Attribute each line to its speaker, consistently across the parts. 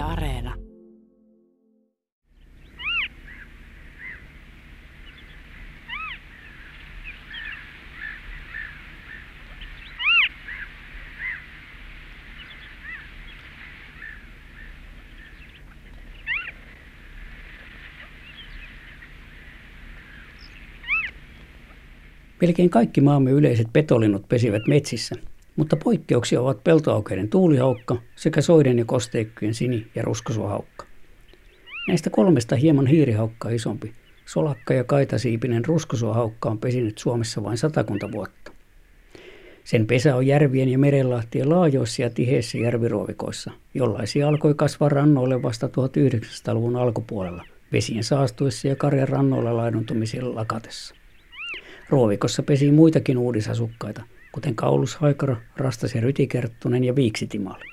Speaker 1: Areena.
Speaker 2: Melkein kaikki maamme yleiset petolinnut pesivät metsissä, mutta poikkeuksia ovat peltoaukeiden tuulihaukka sekä soiden ja kosteikkojen sini- ja ruskosuhaukka. Näistä kolmesta hieman hiirihaukkaa isompi, solakka ja kaitasiipinen ruskosuhaukka on pesinyt Suomessa vain satakunta vuotta. Sen pesä on järvien ja merenlahtien laajoissa ja tiheissä järviruovikoissa, jollaisia alkoi kasvaa rannoille vasta 1900-luvun alkupuolella, vesien saastuessa ja karjan rannoilla laiduntumisen lakatessa. Ruovikossa pesi muitakin uudisasukkaita, kuten kaulushaikara, rastas- ja rytikerttunen ja viiksitimali.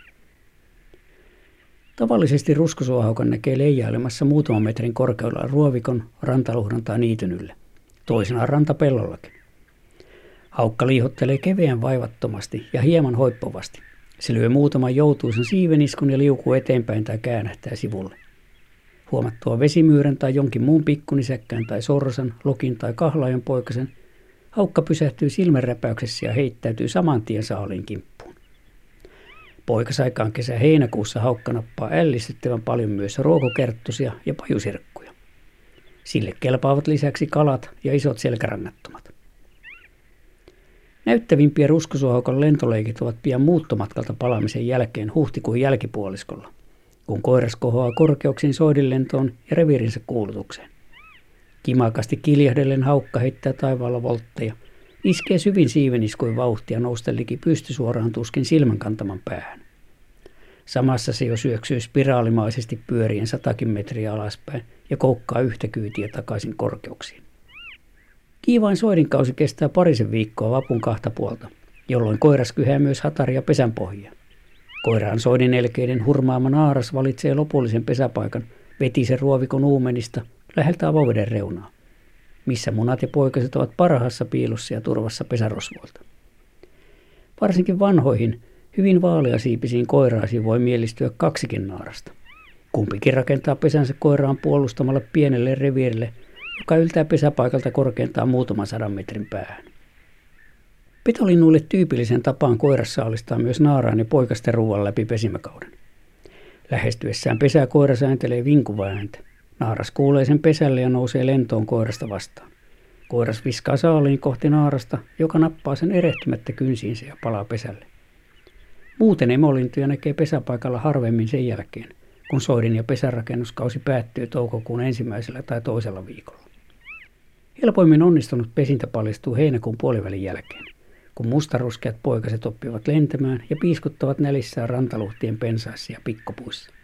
Speaker 2: Tavallisesti ruskosuohaukan näkee leijailemassa muutaman metrin korkeudella ruovikon, rantaluhdan tai niityn ylle, toisenaan rantapellollakin. Haukka liihottelee keveän vaivattomasti ja hieman hoippuvasti. Se lyö muutaman joutuisen siiveniskun ja liukuu eteenpäin tai käännähtää sivulle. Huomattua vesimyyrän tai jonkin muun pikkunisäkkään tai sorsan, lokin tai kahlaajan poikasen – Haukka pysähtyy silmänräpäyksessä ja heittäytyy saman tien saaliin kimppuun. Poikasaikaan kesä heinäkuussa haukka nappaa ällistyttävän paljon myös ruokokerttusia ja pajusirkkuja. Sille kelpaavat lisäksi kalat ja isot selkärannattomat. Näyttävimpiä ruskosuohaukan lentoleikit ovat pian muuttomatkalta palaamisen jälkeen huhtikuun jälkipuoliskolla, kun koiras kohoaa korkeuksiin soidinlentoon ja reviirinsä kuulutukseen. Kimakasti kiljahdellen haukka heittää taivaalla voltteja. Iskee syvin siiveniskuin vauhtia noustellikin pysty suoraan tuskin silmän kantaman päähän. Samassa se jo syöksyy spiraalimaisesti pyörien satakin metriä alaspäin ja koukkaa yhtä kyytiä takaisin korkeuksiin. Kiivain soidinkausi kestää parisen viikkoa vapun kahta puolta, jolloin koiras kyhää myös hataria pesänpohjia. Koiraan soidin elkeiden hurmaama naaras valitsee lopullisen pesäpaikan vetisen ruovikon uumenista – läheltä avoveden reunaa, missä munat ja poikaset ovat parhaassa piilossa ja turvassa pesärosvoilta. Varsinkin vanhoihin, hyvin vaaleasiipisiin koiraisiin voi mielistyä kaksikin naarasta. Kumpikin rakentaa pesänsä koiraan puolustamalla pienelle reviirille, joka yltää pesäpaikalta korkeintaan muutaman sadan metrin päähän. Petolinnuille tyypillisen tapaan koirassa alistaa myös naaraan ja poikasten ruoan läpi pesimäkauden. Lähestyessään pesää koira sääntelee vinkuvaa ääntä. Naaras kuulee sen pesälle ja nousee lentoon koirasta vastaan. Koiras viskaa saaliin kohti naarasta, joka nappaa sen erehtymättä kynsiinsä ja palaa pesälle. Muuten emolintuja näkee pesäpaikalla harvemmin sen jälkeen, kun soidin ja pesärakennuskausi päättyy toukokuun ensimmäisellä tai toisella viikolla. Helpoimmin onnistunut pesintä paljastuu heinäkuun puolivälin jälkeen, kun mustaruskeat poikaset oppivat lentämään ja piiskuttavat nälissään rantaluhtien pensaissa ja pikkopuissa.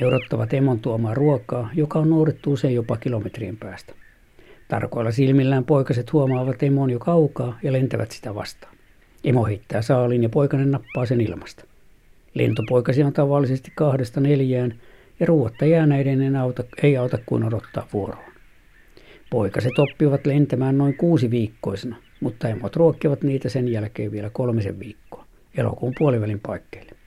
Speaker 2: Ne odottavat emon tuomaa ruokaa, joka on noudettu usein jopa kilometrien päästä. Tarkoilla silmillään poikaset huomaavat emon jo kaukaa ja lentävät sitä vastaan. Emo heittää saalin ja poikanen nappaa sen ilmasta. Lentopoikasia on tavallisesti kahdesta neljään ja ruotta jäänäiden ei auta, ei auta kuin odottaa vuoroon. Poikaset oppivat lentämään noin kuusi viikkoisena, mutta emot ruokkivat niitä sen jälkeen vielä kolmisen viikkoa, elokuun puolivälin paikkeille.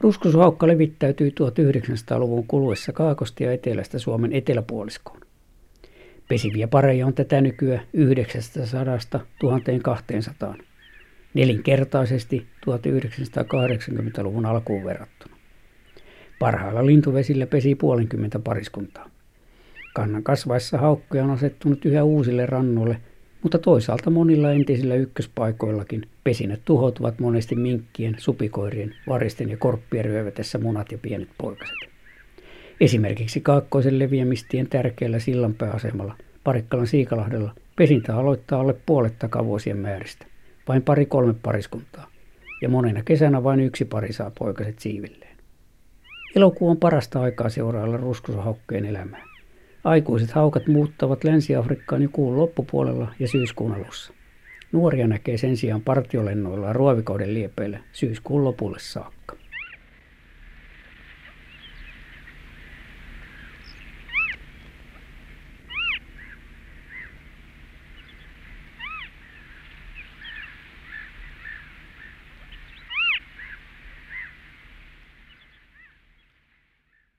Speaker 2: Ruskusuhaukka levittäytyi 1900-luvun kuluessa Kaakosta ja Etelästä Suomen eteläpuoliskoon. Pesiviä pareja on tätä nykyä 900-1200, nelinkertaisesti 1980-luvun alkuun verrattuna. Parhailla lintuvesillä pesi puolenkymmentä pariskuntaa. Kannan kasvaessa haukkoja on asettunut yhä uusille rannoille mutta toisaalta monilla entisillä ykköspaikoillakin pesinät tuhoutuvat monesti minkkien, supikoirien, varisten ja korppien ryövetessä munat ja pienet poikaset. Esimerkiksi kaakkoisen leviämistien tärkeällä sillanpääasemalla Parikkalan Siikalahdella pesintä aloittaa alle puolet takavuosien määristä, vain pari-kolme pariskuntaa, ja monena kesänä vain yksi pari saa poikaset siivilleen. Elokuu on parasta aikaa seurailla ruskusohaukkeen elämää. Aikuiset haukat muuttavat Länsi-Afrikkaan jo kuun loppupuolella ja syyskuun alussa. Nuoria näkee sen sijaan partiolennoilla ruovikoiden liepeillä syyskuun lopulle saakka.